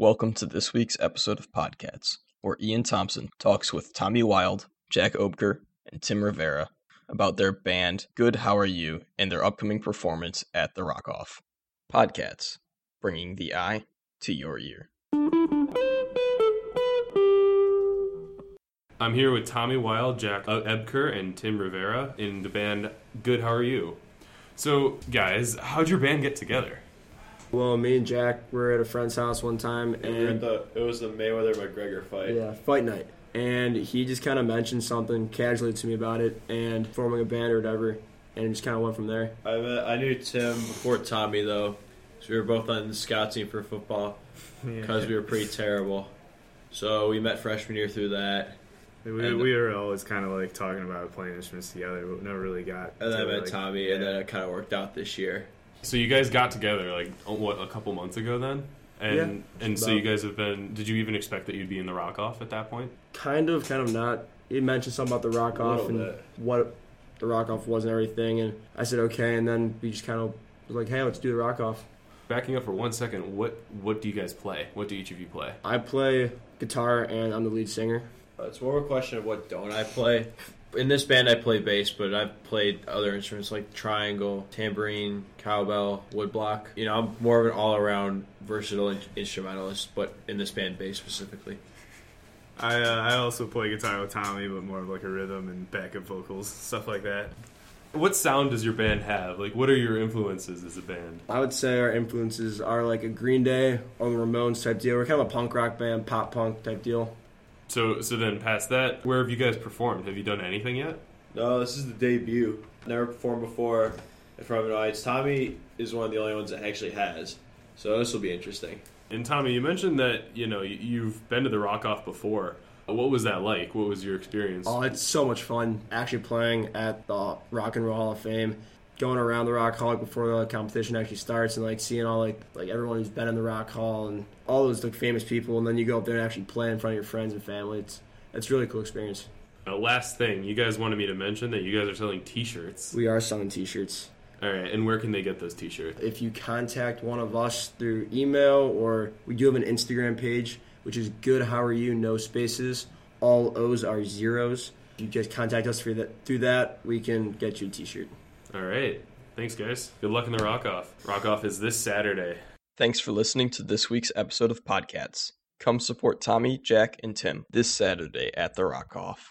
Welcome to this week's episode of Podcats, where Ian Thompson talks with Tommy Wild, Jack Oebker, and Tim Rivera about their band Good How Are You and their upcoming performance at the Rock Off. Podcats, bringing the eye to your ear. I'm here with Tommy Wild, Jack Oebker, and Tim Rivera in the band Good How Are You? So, guys, how'd your band get together? Well, me and Jack were at a friend's house one time, We and the, it was the Mayweather McGregor fight. yeah, fight night. And he just kind of mentioned something casually to me about it and forming a band or whatever, and it just kind of went from there. I met, I knew Tim before Tommy though, so we were both on the scout team for football because we were pretty terrible. So we met freshman year through that, We, And- we were always kind of like talking about playing instruments together, but never really got. and then I met like- Tommy, and then it kind of worked out this year. So, you guys got together, like, what, a couple months ago then? And, Yeah, and so you guys have been, did you even expect that you'd be in the Rock Off at that point? Kind of, kind of not. He mentioned something about the rock off and bit. what the rock off was and everything, and I said okay, and then we just kind of was like, hey, let's do the rock off. Backing up for one second, what what do you guys play? What do each of you play? I play guitar and I'm the lead singer. Uh, It's more of a question of what don't I play. In this band, I play bass, but I've played other instruments like triangle, tambourine, cowbell, woodblock. You know, I'm more of an all-around versatile in- instrumentalist, but in this band, bass specifically. I uh, I also play guitar with Tommy, but more of like a rhythm and backup vocals, stuff like that. What sound does your band have? Like, what are your influences as a band? I would say our influences are like a Green Day or the Ramones type deal. We're kind of a punk rock band, pop punk type deal. So, so then past that, where have you guys performed? Have you done anything yet? No, this is the debut. Never performed before in front of an audience. Tommy is one of the only ones that actually has, so this will be interesting. And Tommy, you mentioned that you know you- you've been to the Rock Off before. What was that like? What was your experience? Oh, it's so much fun actually playing at the Rock and Roll Hall of Fame, going around the Rock Hall before the competition actually starts, and like seeing all like like everyone who's been in the Rock Hall and all those like famous people, and then you go up there and actually play in front of your friends and family. It's it's a really cool experience. Uh, last thing, you guys wanted me to mention that you guys are selling T-shirts. We are selling T-shirts. All right, and where can they get those T-shirts? If you contact one of us through email or we do have an Instagram page, which is good. How are you? No spaces. All O's are zeros. If you just contact us through that, through that, we can get you a T-shirt. All right, thanks guys. Good luck in the Rock Off. Rock Off is this Saturday. Thanks for listening to this week's episode of Podcats. Come support Tommy, Jack, and Tim this Saturday at the Rock Off.